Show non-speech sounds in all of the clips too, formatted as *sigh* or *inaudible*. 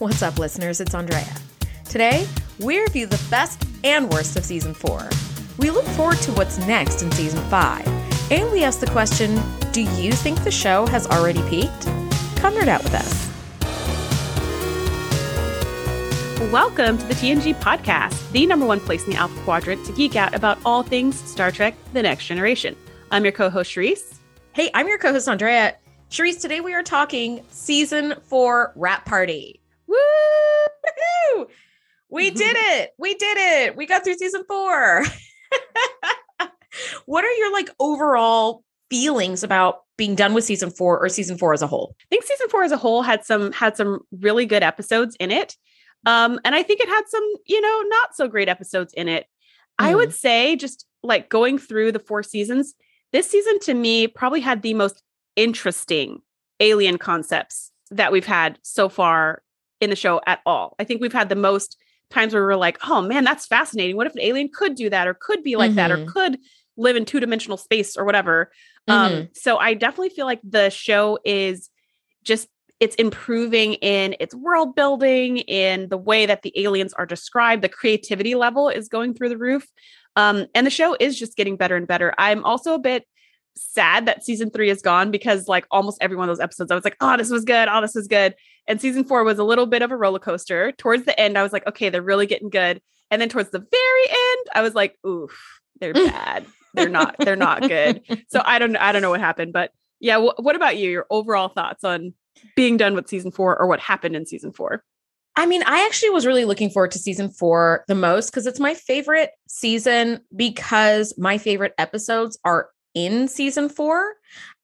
What's up, listeners? It's Andrea. Today, we review the best and worst of season four. We look forward to what's next in season five, and we ask the question Do you think the show has already peaked? Come nerd out with us. Welcome to the TNG podcast, the number one place in the Alpha Quadrant to geek out about all things Star Trek The Next Generation. I'm your co host, Shereese. Hey, I'm your co host, Andrea. Shereese, today we are talking season four wrap party. Woo! We did it. We did it. We got through season four. *laughs* what are your like overall feelings about being done with season four or season four as a whole? I think season four as a whole had some had some really good episodes in it. Um, and I think it had some, you know, not so great episodes in it. Mm. I would say just like going through the four seasons, this season to me probably had the most interesting alien concepts that we've had so far in the show at all. I think we've had the most times where we're like, oh man, that's fascinating. What if an alien could do that or could be like mm-hmm. that or mm-hmm. could live in two dimensional space or whatever? Mm-hmm. Um, so I definitely feel like the show is just it's improving in its world building in the way that the aliens are described the creativity level is going through the roof um, and the show is just getting better and better i'm also a bit sad that season three is gone because like almost every one of those episodes i was like oh this was good. Oh this was good. And season four was a little bit of a roller coaster. Towards the end i was like okay they're really getting good. And then towards the very end i was like oof they're mm. bad. They're not they're not good. So i don't i don't know what happened but yeah w- what about you? Your overall thoughts on being done with season four or what happened in season four? I mean, I actually was really looking forward to season four the most because it's my favorite season because my favorite episodes are in season four.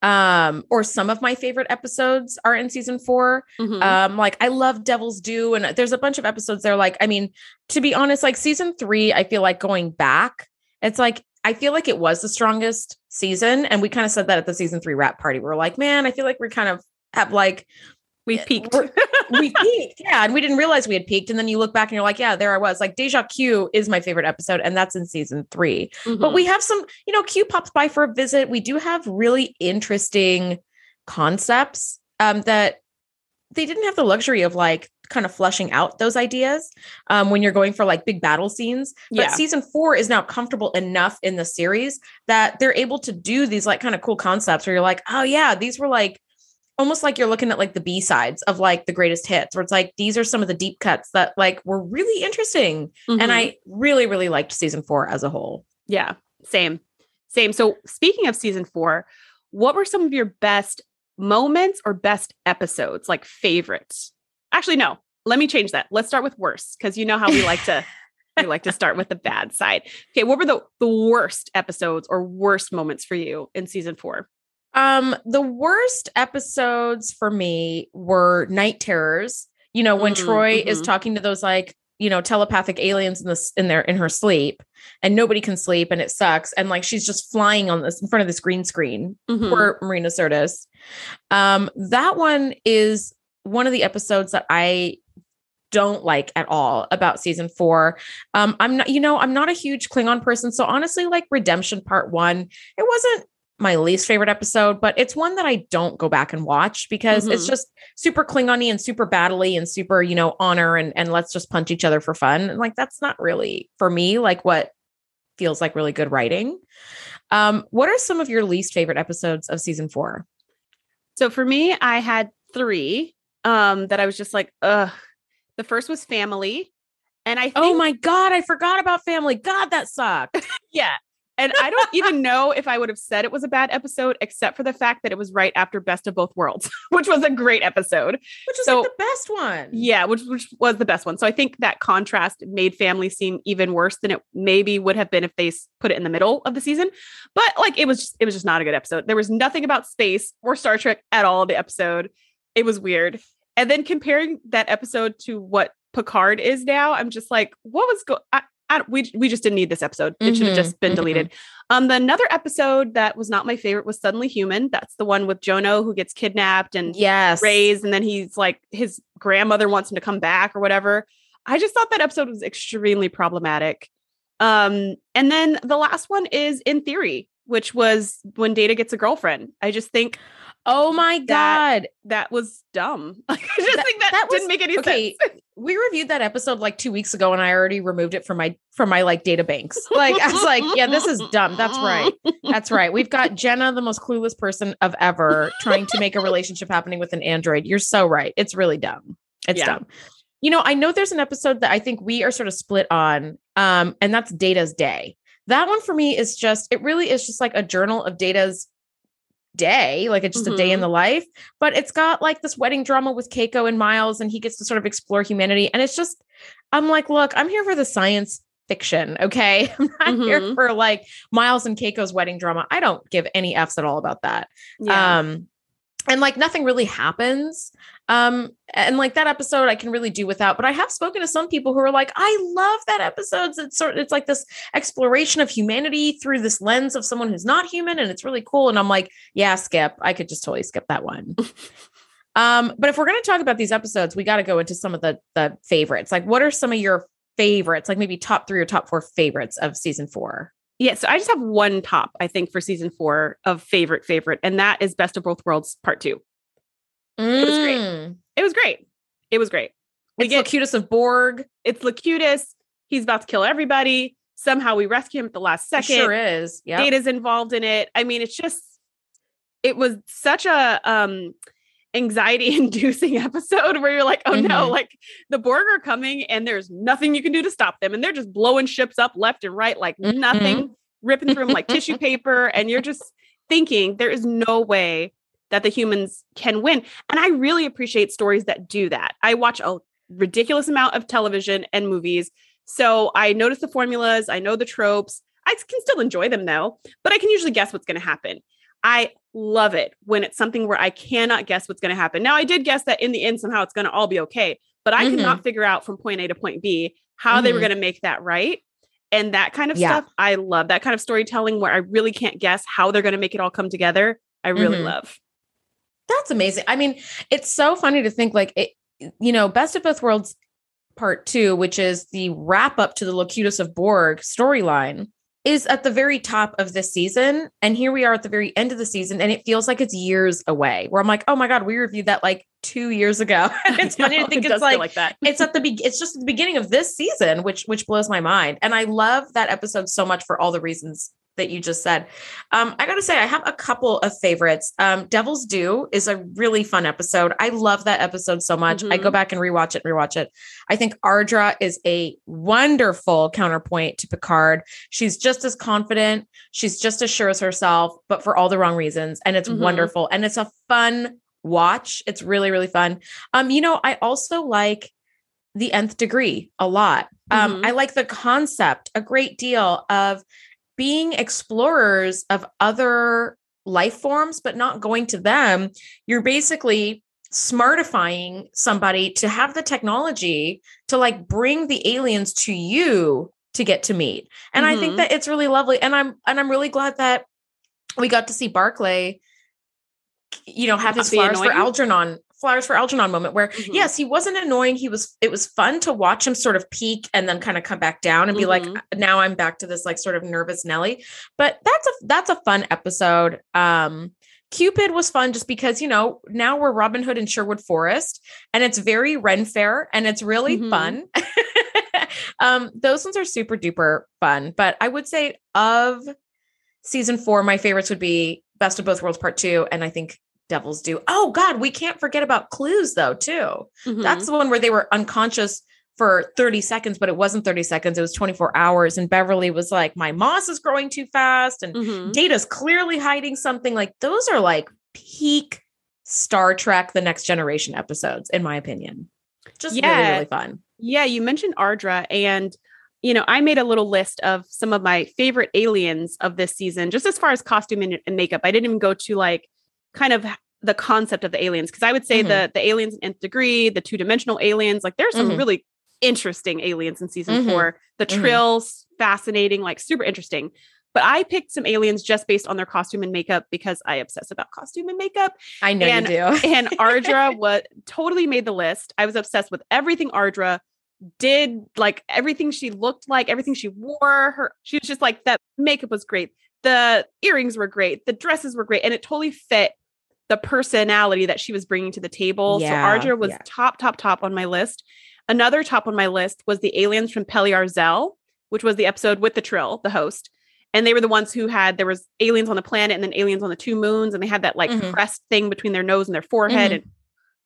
Um, or some of my favorite episodes are in season 4 mm-hmm. Um, like I love Devil's Due, and there's a bunch of episodes there. Like, I mean, to be honest, like season three, I feel like going back, it's like I feel like it was the strongest season. And we kind of said that at the season three wrap party. We are like, man, I feel like we're kind of have like we peaked. we *laughs* peaked, yeah, and we didn't realize we had peaked. And then you look back and you're like, yeah, there I was. Like Deja Q is my favorite episode, and that's in season 3 mm-hmm. But we have some, you know, Q pops by for a visit. We do have really interesting concepts um, that they didn't have the luxury of like kind of flushing out those ideas um, when you're going for like big battle scenes. But yeah. season four is now comfortable enough in the series that they're able to do these like kind of cool concepts where you're like, oh yeah, these were like almost like you're looking at like the B sides of like the greatest hits, where it's like these are some of the deep cuts that like were really interesting. Mm-hmm. And I really, really liked season four as a whole. Yeah, same, same. So speaking of season four, what were some of your best moments or best episodes, like favorites? Actually, no, let me change that. Let's start with worst because you know how we like to. we like to start with the bad side. Okay, what were the the worst episodes or worst moments for you in season 4? Um, the worst episodes for me were Night Terrors. You know, when mm-hmm, Troi mm-hmm. is talking to those like, you know, telepathic aliens in this in their in her sleep and nobody can sleep and it sucks. And like she's just flying on this in front of this green screen mm-hmm. for Marina Sirtis. Um, that one is one of the episodes that I don't like at all about season four. Um, I'm not, you know, I'm not a huge Klingon person. So honestly, like Redemption Part One, it wasn't my least favorite episode, but it's one that I don't go back and watch because mm-hmm. it's just super Klingony and super battly and super, you know, honor and and let's just punch each other for fun. And like that's not really for me like what feels like really good writing. Um, what are some of your least favorite episodes of season four? So for me, I had three um that I was just like, ugh. The first was family. And I oh think- Oh my god, I forgot about family. God, that sucked. *laughs* yeah. And I don't even know if I would have said it was a bad episode, except for the fact that it was right after Best of Both Worlds, *laughs* which was a great episode. Which was so, like the best one. Yeah, which, which was the best one. So I think that contrast made family seem even worse than it maybe would have been if they put it in the middle of the season. But like it was just, it was just not a good episode. There was nothing about space or Star Trek at all the episode. It was weird. And then comparing that episode to what Picard is now, I'm just like, what was going we we just didn't need this episode. It mm-hmm, should have just been mm-hmm. deleted. Um, the another episode that was not my favorite was Suddenly Human. That's the one with Jono who gets kidnapped and yes. raised, and then he's like his grandmother wants him to come back or whatever. I just thought that episode was extremely problematic. Um, and then the last one is in theory, which was when Data gets a girlfriend. I just think Oh my god, that, that was dumb. Like, *laughs* I just that, think that, that was, didn't make any okay, sense. We reviewed that episode like two weeks ago, and I already removed it from my from my like data banks. Like I was like, yeah, this is dumb. That's right. That's right. We've got Jenna, the most clueless person of ever, trying to make a relationship happening with an android. You're so right. It's really dumb. It's yeah. dumb. You know, I know there's an episode that I think we are sort of split on, um, and that's Data's Day. That one for me is just, it really is just like a journal of Data's day, like it's just mm-hmm. a day in mm-hmm. the life. But it's got like this wedding drama with Keiko and Miles, and he gets to sort of explore humanity. And it's just, I'm like, look, I'm here for the science fiction. Okay. *laughs* I'm not mm-hmm. here for like Miles and Keiko's wedding drama. I don't give any F's at all about that. Yeah. Um, and like nothing really happens um and like that episode i can really do without but i have spoken to some people who are like i love that episode. It's sort it's like this exploration of humanity through this lens of someone who's not human and it's really cool and i'm like yeah skip i could just totally skip that one. *laughs* Um but if we're going to talk about these episodes we got to go into some of the the favorites. Like what are some of your favorites? Like maybe top three or top four favorites of season four. Yeah, so I just have one top, I think, for season four of favorite favorite, and that is Best of Both Worlds Part Two. Mm. It was great. Mm. It was great. It was great. We it's get Locutus of Borg. It's Locutus. He's about to kill everybody. Somehow we rescue him at the last second. It sure is. Yeah. Data's involved in it. I mean, it's just it was such a um anxiety inducing *laughs* episode where you're like, oh mm-hmm. no, like the Borg are coming and there's nothing you can do to stop them. And they're just blowing ships up left and right, like mm-hmm. nothing, ripping through them like *laughs* tissue paper. And you're just thinking there is no way that the humans can win. And I really appreciate stories that do that. I watch a ridiculous amount of television and movies. So I notice the formulas, I know the tropes. I can still enjoy them though, but I can usually guess what's going to happen. I love it when it's something where I cannot guess what's going to happen. Now, I did guess that in the end, somehow it's going to all be okay, but I mm-hmm. cannot figure out from point A to point B how mm-hmm. they were mm-hmm. going to make that right. And that kind of yeah. stuff, I love that kind of storytelling where I really can't guess how they're going to make it all come together. I really mm-hmm. love. That's amazing. I mean, it's so funny to think like it, you know, Best of Both Worlds part two, which is the wrap up to the Locutus of Borg storyline, is at the very top of this season. And here we are at the very end of the season, and it feels like it's years away. Where I'm like, oh my God, we reviewed that like two years ago. *laughs* it's *laughs* funny to think it it's like, like that. it's at the be- it's just the beginning of this season, which which blows my mind. And I love that episode so much for all the reasons that you just said. Um, I gotta say, I have a couple of favorites. Um, Devil's Due is a really fun episode. I love that episode so much. Mm-hmm. I go mm-hmm. back and rewatch it and rewatch it. I think Ardra is a wonderful counterpoint to Picard. She's just as confident, she's just as sure as herself, but for all the wrong reasons. And it's mm-hmm. wonderful. And it's a fun watch. It's really, really fun. Um, you know, I also like the nth degree a lot. Um, mm-hmm. I like the concept a great deal of being explorers of other life forms, but not going to them, you're basically smartifying somebody to have the technology to like bring the aliens to you to get to meet. And mm-hmm. I think mm-hmm. that it's really lovely. And I'm and I'm really glad that we got to see Barclay, you know, have his flowers for Algernon flowers for Algernon moment where mm-hmm. yes, he wasn't annoying. He was it was fun to watch him sort of peak and then kind of come back down and be mm-hmm. like now I'm back to this like sort of nervous Nelly. But that's a that's a fun episode. Um Cupid was fun just because, you know, now we're Robin Hood in Sherwood Forest and it's very Ren Fair and it's really mm-hmm. fun. *laughs* um, those ones are super duper fun. But I would say of season four, my favorites would be Best of Both Worlds Part Two. And I think Devil's Due. Oh God, we can't forget about clues though, too. Mm-hmm. That's the one where they were unconscious for 30 seconds, but it wasn't 30 seconds. It was 24 hours. And Beverly was like, My moss is growing too fast. And mm-hmm. Data's clearly hiding something. Like those are like peak Star Trek The Next Generation episodes, in my opinion. Just yeah. really, really fun. Yeah, you mentioned Ardra and you know, I made a little list of some of my favorite aliens of this season, just as far as costume and, and makeup. I didn't even go to like kind of the concept of the aliens because I would say mm-hmm. the the aliens in nth degree, the two dimensional aliens, like there's some mm-hmm. really interesting aliens in season mm-hmm. four. The mm-hmm. trills, fascinating, like super interesting. But I picked some aliens just based on their costume and makeup because I obsess about costume and makeup. I know and, you do. and *laughs* Ardra was totally made the list. I was obsessed with everything Ardra did, like everything she looked like, everything she wore. Her, she was just like that. Makeup was great. The earrings were great. The dresses were great, and it totally fit the personality that she was bringing to the table. Yeah, so Ardra was yeah. top, top, top on my list. Another top on my list was the aliens from Peliar Zel, which was the episode with the Trill, the host. And they were the ones who had there was aliens on the planet and then aliens on the two moons, and they had that like Mhm. crest thing between their nose and their forehead. Mhm. And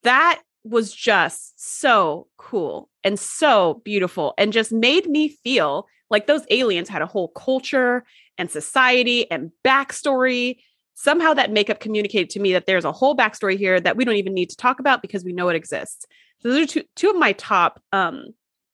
that was just so cool and so beautiful and just made me feel like those aliens had a whole culture and society and backstory. Somehow that makeup communicated to me that there's a whole backstory here that we don't even need to talk about because we know it exists. So those are two two of my top um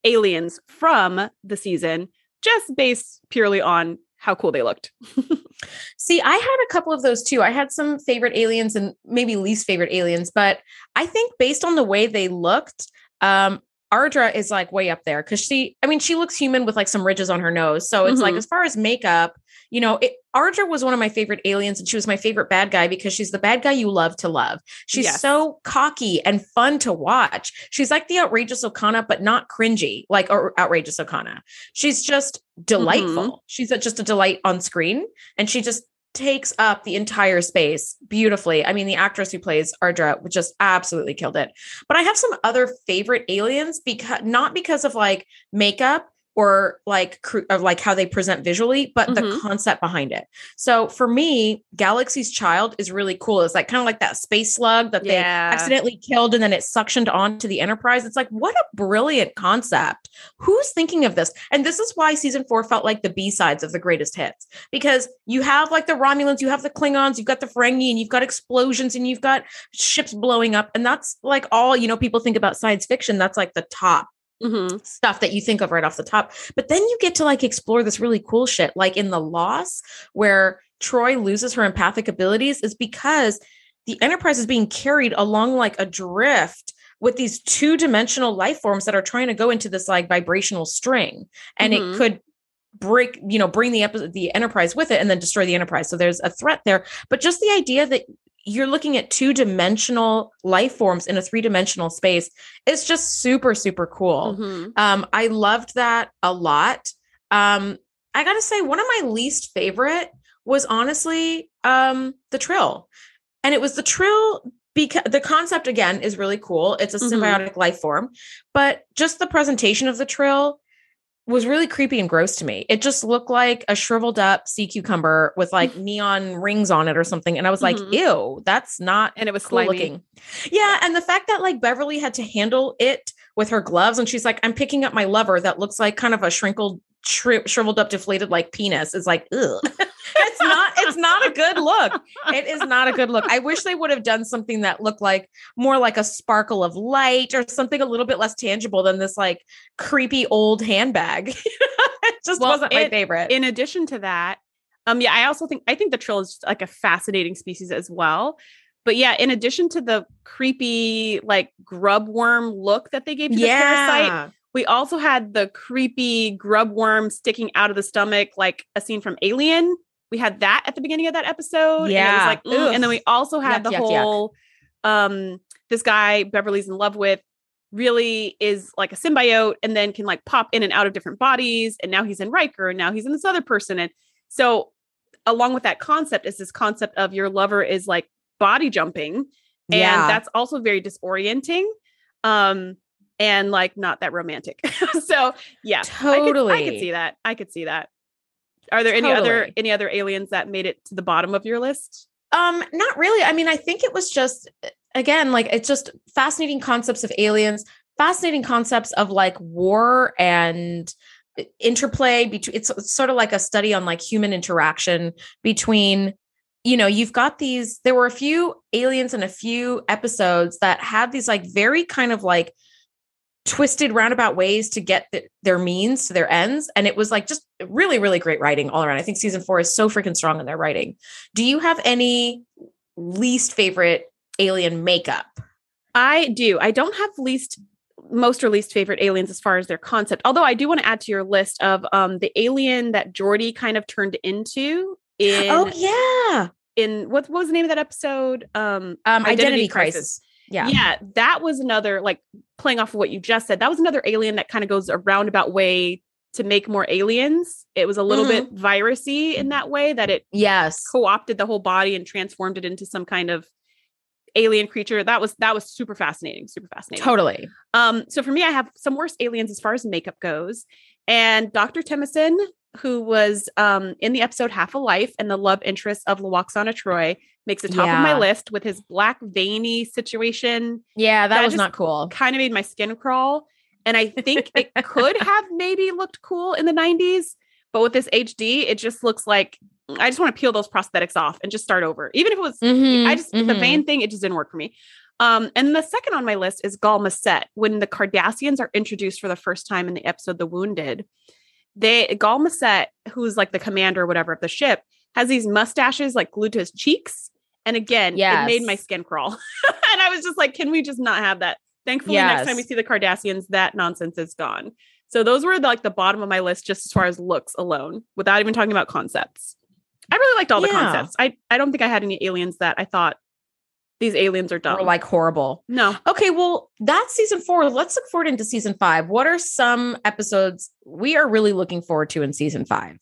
aliens from the season, just based purely on how cool they looked. *laughs* See, I had a couple of those too. I had some favorite aliens and maybe least favorite aliens, but I think based on the way they looked, um, Ardra is like way up there because she, I mean, she looks human with like some ridges on her nose. So it's like, Mhm. as far as makeup, you know, it, Ardra was one of my favorite aliens and she was my favorite bad guy because she's the bad guy you love to love. She's Yes. so cocky and fun to watch. She's like the outrageous Okona, but not cringy, like or outrageous Okona. She's just delightful. Mm-hmm. She's a, just a delight on screen and she just takes up the entire space beautifully. I mean, the actress who plays Ardra just absolutely killed it. But I have some other favorite aliens because not because of like makeup or like or like how they present visually, but the Mhm. concept behind it. So for me, Galaxy's Child is really cool. It's like kind of like that space slug that they accidentally killed and then it suctioned onto the Enterprise. It's like what a brilliant concept. Who's thinking of this? And this is why season 4 felt like the B-sides of the greatest hits because you have like the Romulans, you have the Klingons, you've got the Ferengi, and you've got explosions and you've got ships blowing up and that's like all, you know, people think about science fiction, that's like the top Mhm. stuff that you think of right off the top. But then you get to like explore this really cool shit, like in The Loss, where Troi loses her empathic abilities, is because the Enterprise is being carried along like a drift with these two dimensional life forms that are trying to go into this like vibrational string. And Mhm. it could break you know bring the epi- the enterprise with it and then destroy the enterprise so there's a threat there but just the idea that you're looking at two dimensional life forms in a three dimensional space It's just super super cool Mhm. um, I loved that a lot. Um, I gotta say, one of my least favorite was honestly um the trill. And it was the trill because the concept again is really cool. It's a Mhm. symbiotic life form, but just the presentation of the trill was really creepy and gross to me. It just looked like a shriveled up sea cucumber with like *laughs* neon rings on it or something. And I was like, Mhm. ew, that's not And it was cool slimy. looking. Yeah, and the fact that like Beverly had to handle it with her gloves, and she's like, "I'm picking up my lover that looks like kind of a shrinkled, shri- shriveled up, deflated like penis." Is like, ugh. *laughs* it's not. It's not a good look. It is not a good look. I wish they would have done something that looked like more like a sparkle of light or something a little bit less tangible than this like creepy old handbag. *laughs* it just Well, wasn't my it- favorite. in addition to that, um, yeah, I also think I think the trill is like a fascinating species as well. But yeah, in addition to the creepy like grub worm look that they gave to the parasite, we also had the creepy grub worm sticking out of the stomach, like a scene from Alien. We had that at the beginning of that episode. and it was Yeah. like, ooh. and then we also had Yuck, the yuck, yuck. whole um this guy Beverly's in love with really is like a symbiote and then can like pop in and out of different bodies. And now he's in Riker and now he's in this other person. And so along with that concept is this concept of your lover is like body jumping. And Yeah. that's also very disorienting. Um and like not that romantic. *laughs* so yeah. I could, totally. I could see that. I could see that. Are there any other any other aliens that made it to the bottom of your list? Um, not really. I mean, I think it was just again, like it's just fascinating concepts of aliens, fascinating concepts of like war and interplay between it's, it's sort of like a study on like human interaction between you know you've got these there were a few aliens and a few episodes that had these like very kind of like twisted roundabout ways to get th- their means to their ends and it was like just really really great writing all around i think season four is so freaking strong in their writing do you have any least favorite alien makeup I do. I don't have least most or least favorite aliens as far as their concept. Although I do want to add to your list of um the alien that Geordi kind of turned into in oh yeah in what, what was the name of that episode? Um um identity, Identity crisis. Crisis. Yeah yeah, that was another like playing off of what you just said. That was another alien that kind of goes a roundabout way to make more aliens. It was a little Mhm. bit virusy in that way that it yes co-opted the whole body and transformed it into some kind of alien creature. That was that was super fascinating, super fascinating. Totally. Um, so for me, I have some worst aliens as far as makeup goes. And Dr. Timicin, who was um in the episode Half a Life and the love interest of Lwaxana Troi, makes the top yeah. of my list with his black veiny situation. Yeah, that, that was not cool. Kind of made my skin crawl. And I think it *laughs* could have maybe looked cool in the 90s, but with this HD, it just looks like I just want to peel those prosthetics off and just start over. Even if it was, mm-hmm, I just mm-hmm. the vein thing, it just didn't work for me. Um, and the second on my list is Gul Macet. When the Cardassians are introduced for the first time in the episode The Wounded, they Gul Macet, who's like the commander or whatever of the ship, has these mustaches like glued to his cheeks. And again, yes. it made my skin crawl. *laughs* and I was just like, can we just not have that? Thankfully, yes. next time we see the Cardassians, that nonsense is gone. So those were like the bottom of my list, just as far as looks alone, without even talking about concepts. I really liked all the yeah. concepts. I I don't think I had any aliens that I thought these aliens are dumb. Or like horrible. No. Okay, well, that's season four. Let's look forward into season five. What are some episodes we are really looking forward to in season five?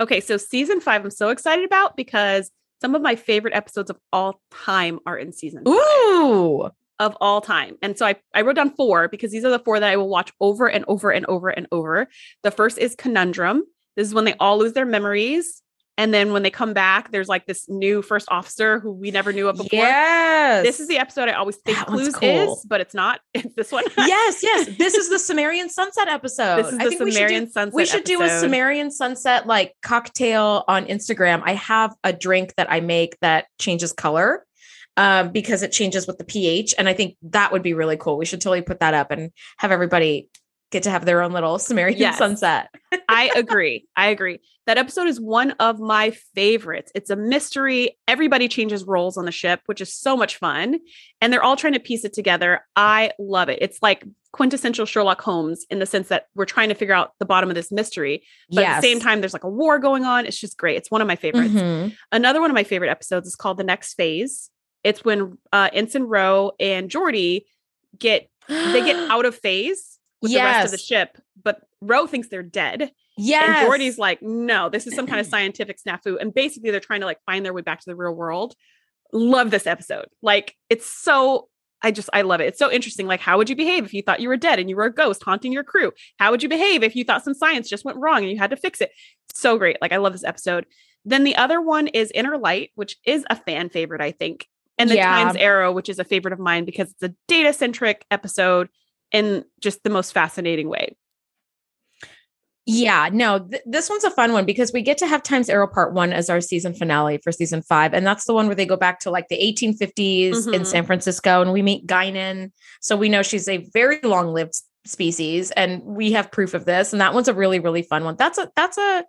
Okay, so season five, I'm so excited about because some of my favorite episodes of all time are in season five. Ooh. Of all time. And so I, I wrote down four because these are the four that I will watch over and over and over and over. The first is Conundrum. This is when they all lose their memories and then when they come back, there's like this new first officer who we never knew of before. Yes. This is the episode I always think Clues cool. is, but it's not. *laughs* It's this one. *laughs* yes, yes. This is the Samarian Sunset episode. This is the Samarian do, Sunset. We should episode. do a Samarian Sunset like cocktail on Instagram. I have a drink that I make that changes color um, because it changes with the pH. And I think that would be really cool. We should totally put that up and have everybody get to have their own little Samarian yes. sunset. *laughs* I *laughs* agree. I agree. That episode is one of my favorites. It's a mystery. Everybody changes roles on the ship, which is so much fun. And they're all trying to piece it together. I love it. It's like quintessential Sherlock Holmes in the sense that we're trying to figure out the bottom of this mystery. But yes. at the same time, there's like a war going on. It's just great. It's one of my favorites. Mm-hmm. Another one of my favorite episodes is called The Next Phase. It's when uh, Ensign Ro and Geordi get they get *gasps* out of phase with yes. the rest of the ship, but Ro thinks they're dead. Yeah. And Geordi's like, no, this is some kind of *clears throat* scientific snafu. And basically they're trying to like find their way back to the real world. Love this episode. Like it's so I just I love it. It's so interesting. Like, how would you behave if you thought you were dead and you were a ghost haunting your crew? How would you behave if you thought some science just went wrong and you had to fix it? So great. Like, I love this episode. Then the other one is Inner Light, which is a fan favorite, I think. And the yeah. Times Arrow, which is a favorite of mine because it's a data centric episode in just the most fascinating way. Yeah, no, th- this one's a fun one because we get to have Times Arrow Part One as our season finale for season five. And that's the one where they go back to like the 1850s mm-hmm. in San Francisco and we meet Guinan. So we know she's a very long lived species and we have proof of this. And that one's a really, really fun one. That's a, that's a,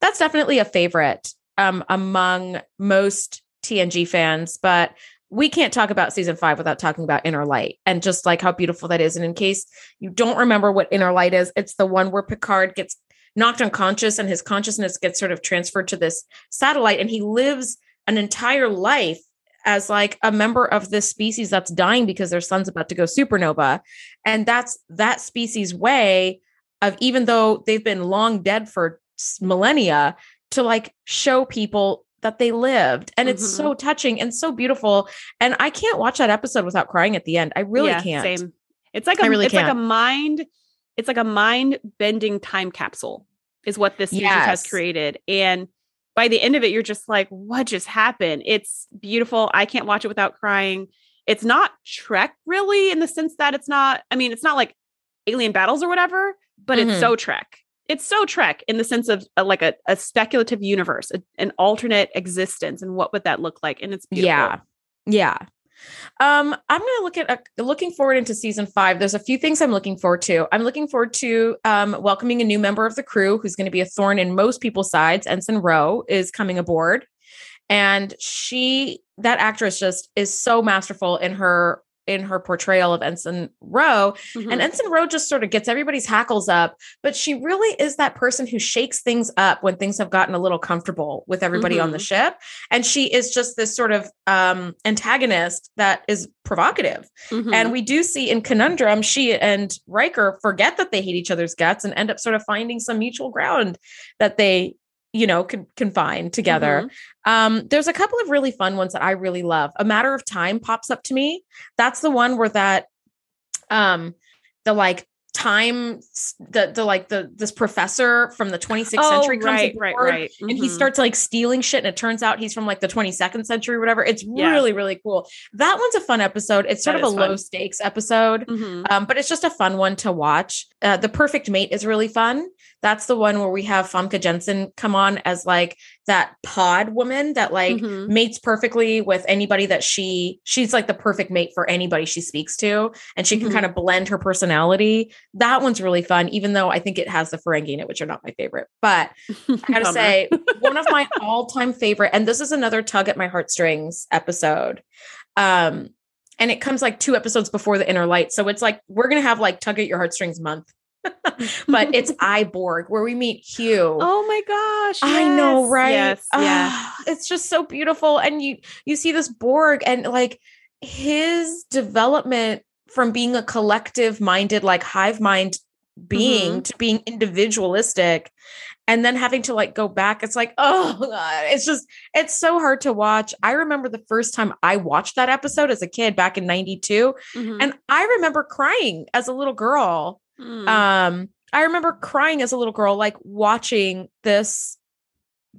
that's definitely a favorite um, among most TNG fans. But we can't talk about season five without talking about Inner Light and just like how beautiful that is. And in case you don't remember what Inner Light is, it's the one where Picard gets knocked unconscious and his consciousness gets sort of transferred to this satellite and he lives an entire life as like a member of this species that's dying because their sun's about to go supernova. And that's that species' way of even though they've been long dead for millennia to like show people that they lived and it's mm-hmm. so touching and so beautiful and i can't watch that episode without crying at the end i really yeah, can't same it's like a, really it's can't. like a mind it's like a mind bending time capsule is what this yes. has created and by the end of it you're just like what just happened it's beautiful i can't watch it without crying it's not trek really in the sense that it's not i mean it's not like alien battles or whatever but mm-hmm. it's so trek it's so Trek in the sense of a, uh, like a, a speculative universe, a, an alternate existence, and what would that look like? And it's beautiful. yeah, yeah. Um, I'm gonna look at uh, looking forward into season five. There's a few things I'm looking forward to. I'm looking forward to um, welcoming a new member of the crew who's going to be a thorn in most people's sides. Ensign Ro is coming aboard, and she, that actress, just is so masterful in her in her portrayal of Ensign Ro. Mm-hmm. And Ensign Ro just sort of gets everybody's hackles up, but she really is that person who shakes things up when things have gotten a little comfortable with everybody mm-hmm. on the mm-hmm. ship. And she is just this sort of um, antagonist that is provocative. Mm-hmm. And we do see in Conundrum, she and Riker forget that they hate each other's guts and end up sort of finding some mutual ground that they you know, con- confined together. Mm-hmm. Um, there's a couple of really fun ones that I really love. A Matter of Time pops up to me. That's the one where that um the like time the the like the this professor from the 26th oh, century comes right, right, right. Mm-hmm. and he mm-hmm. starts like stealing shit and it turns out he's from like the 22nd century or whatever it's yeah. really really cool that one's a fun episode it's sort that of a fun. low stakes episode mm-hmm. um, but it's just a fun one to watch uh, the perfect mate is really fun that's the one where we have Famke Janssen come on as like that pod woman that like mm-hmm. mates perfectly with anybody that she she's like the perfect mate for anybody she speaks to and she can mm-hmm. kind of blend her personality. That one's really fun even though I think it has the Ferengi in it which are not my favorite. But *laughs* I got to say *laughs* one of my all-time favorite and this is another tug at my heartstrings episode. Um and it comes like two episodes before the inner light. So it's like we're to have like tug at your heartstrings month *laughs* but it's I Borg where we meet Hugh. Oh my gosh. Yes, I know, right? Yes. Yeah. it's just so beautiful. And you you see this Borg and like his development from being a collective minded, like hive mind being mm-hmm. to being individualistic and then having to like go back it's like oh god *laughs* it's just it's so hard to watch i remember the first time i watched that episode as a kid back in 92 mm-hmm. and i remember crying as a little girl Mm. Um, I remember crying as a little girl, like watching this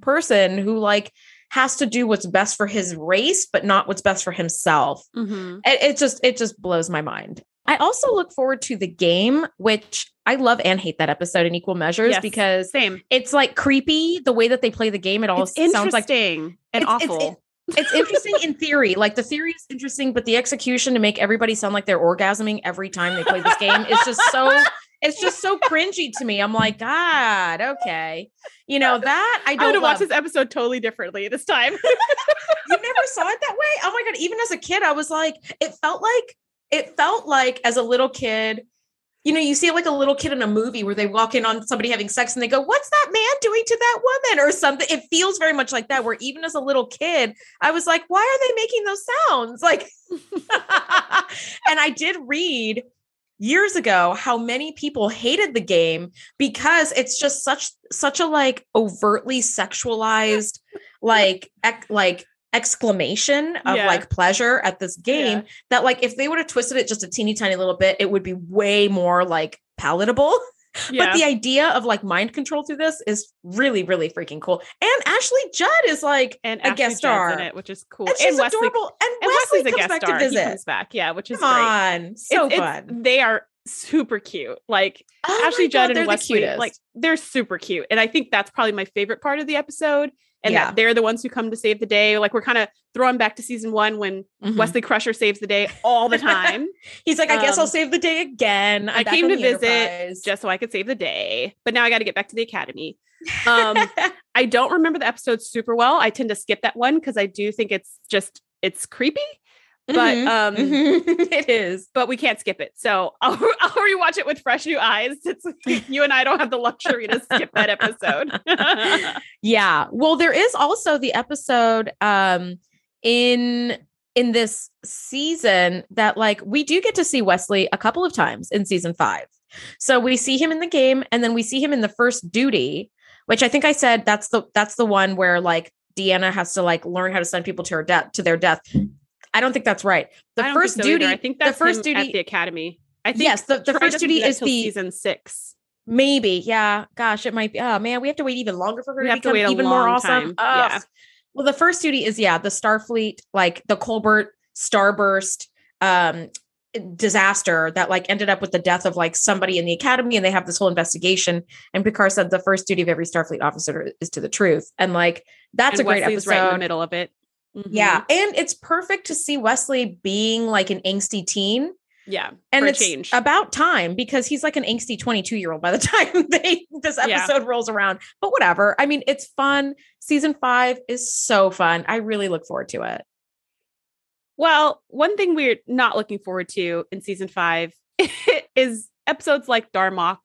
person who like has to do what's best for his race, but not what's best for himself. Mm-hmm. It, it just it just blows my mind. I also look forward to the game, which I love and hate that episode in equal measures yes, because same. It's like creepy the way that they play the game. It all it's sounds like and it's, awful. It's, it's interesting in theory. Like the theory is interesting, but the execution to make everybody sound like they're orgasming every time they play this game is just so it's just so cringy to me. I'm like, God, okay. You know, that I don't I'm watch this episode totally differently this time. *laughs* you never saw it that way? Oh my God. Even as a kid, I was like, it felt like, it felt like as a little kid, you know, you see it like a little kid in a movie where they walk in on somebody having sex and they go, What's that man doing to that woman? or something. It feels very much like that, where even as a little kid, I was like, Why are they making those sounds? Like, *laughs* and I did read years ago how many people hated the game because it's just such such a like overtly sexualized like ec- like exclamation of yeah. like pleasure at this game yeah. that like if they would have twisted it just a teeny tiny little bit it would be way more like palatable *laughs* yeah. but the idea of like mind control through this is really really freaking cool and ashley judd is like and a guest star in it which is cool and, she's Wesley, adorable and, and Wesley Wesley's comes a guest back star. to visit he comes back yeah which is Come great on so it's, fun it's, they are super cute. Like oh Ashley Judd and Wesley, the like they're super cute. And I think that's probably my favorite part of the episode. And yeah. that they're the ones who come to save the day. Like we're kind of throwing back to season one when mm-hmm. Wesley Crusher saves the day all the time. *laughs* He's like, I um, guess I'll um, save the day again. I'm i came to visit Enterprise. just so I could save the day. But now I got to get back to the academy. *laughs* Um, I don't remember the episode super well. I tend to skip that one because I do think it's just it's creepy but mm-hmm. um mm-hmm. *laughs* it is but we can't skip it. So *laughs* I'll, I'll rewatch it with fresh new eyes it's *laughs* you and i don't have the luxury to skip that episode. Yeah. Well there is also the episode um in in this season that like we do get to see wesley a couple of times in season five. So we see him in the game and then we see him in the first duty which i think i said that's the that's the one where like Deanna has to like learn how to send people to her death to their death I don't think that's right. The first so duty, either. I think that's the first duty at the academy. I think yes, the, the first duty is the season six. Maybe, yeah. Gosh, it might be. Oh man, we have to wait even longer for her we to become to even more awesome. Oh. Yeah. Well, the first duty is yeah, the Starfleet, like the Kolvoord Starburst um disaster that like ended up with the death of like somebody in the academy and they have this whole investigation and Picard said the first duty of every Starfleet officer is to the truth and like that's and a great episode right in the middle of it Mm-hmm. Yeah. And it's perfect to see Wesley being like an angsty teen. Yeah. And it's change. about time because he's like an angsty 22 year old by the *laughs* time they this episode yeah. rolls around. But whatever. I mean, it's fun. Season five is so fun. I really look forward to it. Well, one thing we're not looking forward to in season five *laughs* is episodes like Darmok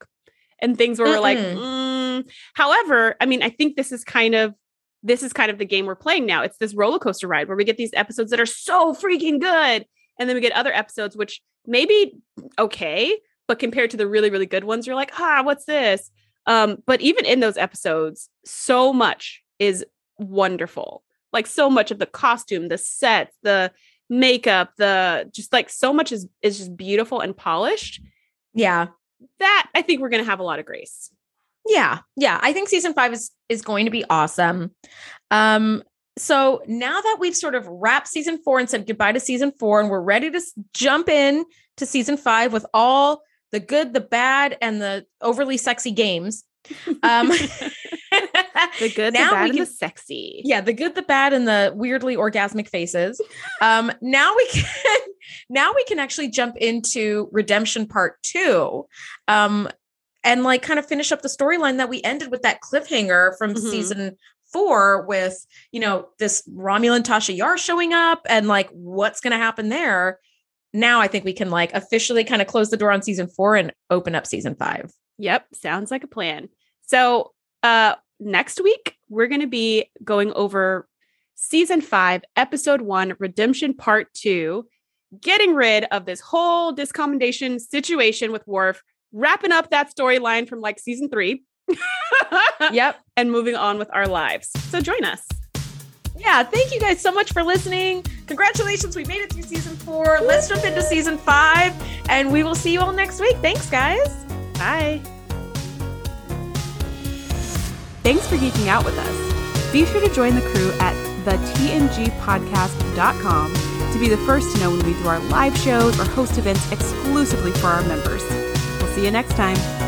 and things where Mm-mm. we're like, mm. however, I mean, I think this is kind of this is kind of the game we're playing now. It's this roller coaster ride where we get these episodes that are so freaking good. And then we get other episodes, which maybe okay, but compared to the really, really good ones, you're like, ah, what's this? Um, but even in those episodes, so much is wonderful. Like so much of the costume, the sets, the makeup, the just like so much is is just beautiful and polished. Yeah. That I think we're gonna have a lot of grace. Yeah. Yeah. I think season five is is going to be awesome. Um, so now that we've sort of wrapped season four and said goodbye to season four, and we're ready to jump in to season five with all the good, the bad, and the overly sexy games. Um, *laughs* the *laughs* good, now the bad, we and can- the sexy. yeah, the good, the bad, and the weirdly orgasmic faces. Um, *laughs* now we can now we can actually jump into redemption part two. Um, and like kind of finish up the storyline that we ended with that cliffhanger from Mhm. season four with, you know, this Romulan Tasha Yar showing up and like what's gonna happen there. Now I think we can like officially kind of close the door on season four and open up season five. Yep, sounds like a plan. So, uh next week we're going to be going over season 5, episode 1, Redemption Part 2, getting rid of this whole discommendation situation with Worf, wrapping up that storyline from like season 3. *laughs* Yep. and moving on with our lives. So join us. Yeah, thank you guys so much for listening. Congratulations, we made it through season four. Let's jump into season five, and we will see you all next week. Thanks, guys. Bye. Thanks for geeking out with us. Be sure to join the crew at thetngpodcast.com to be the first to know when we do our live shows or host events exclusively for our members. See you next time.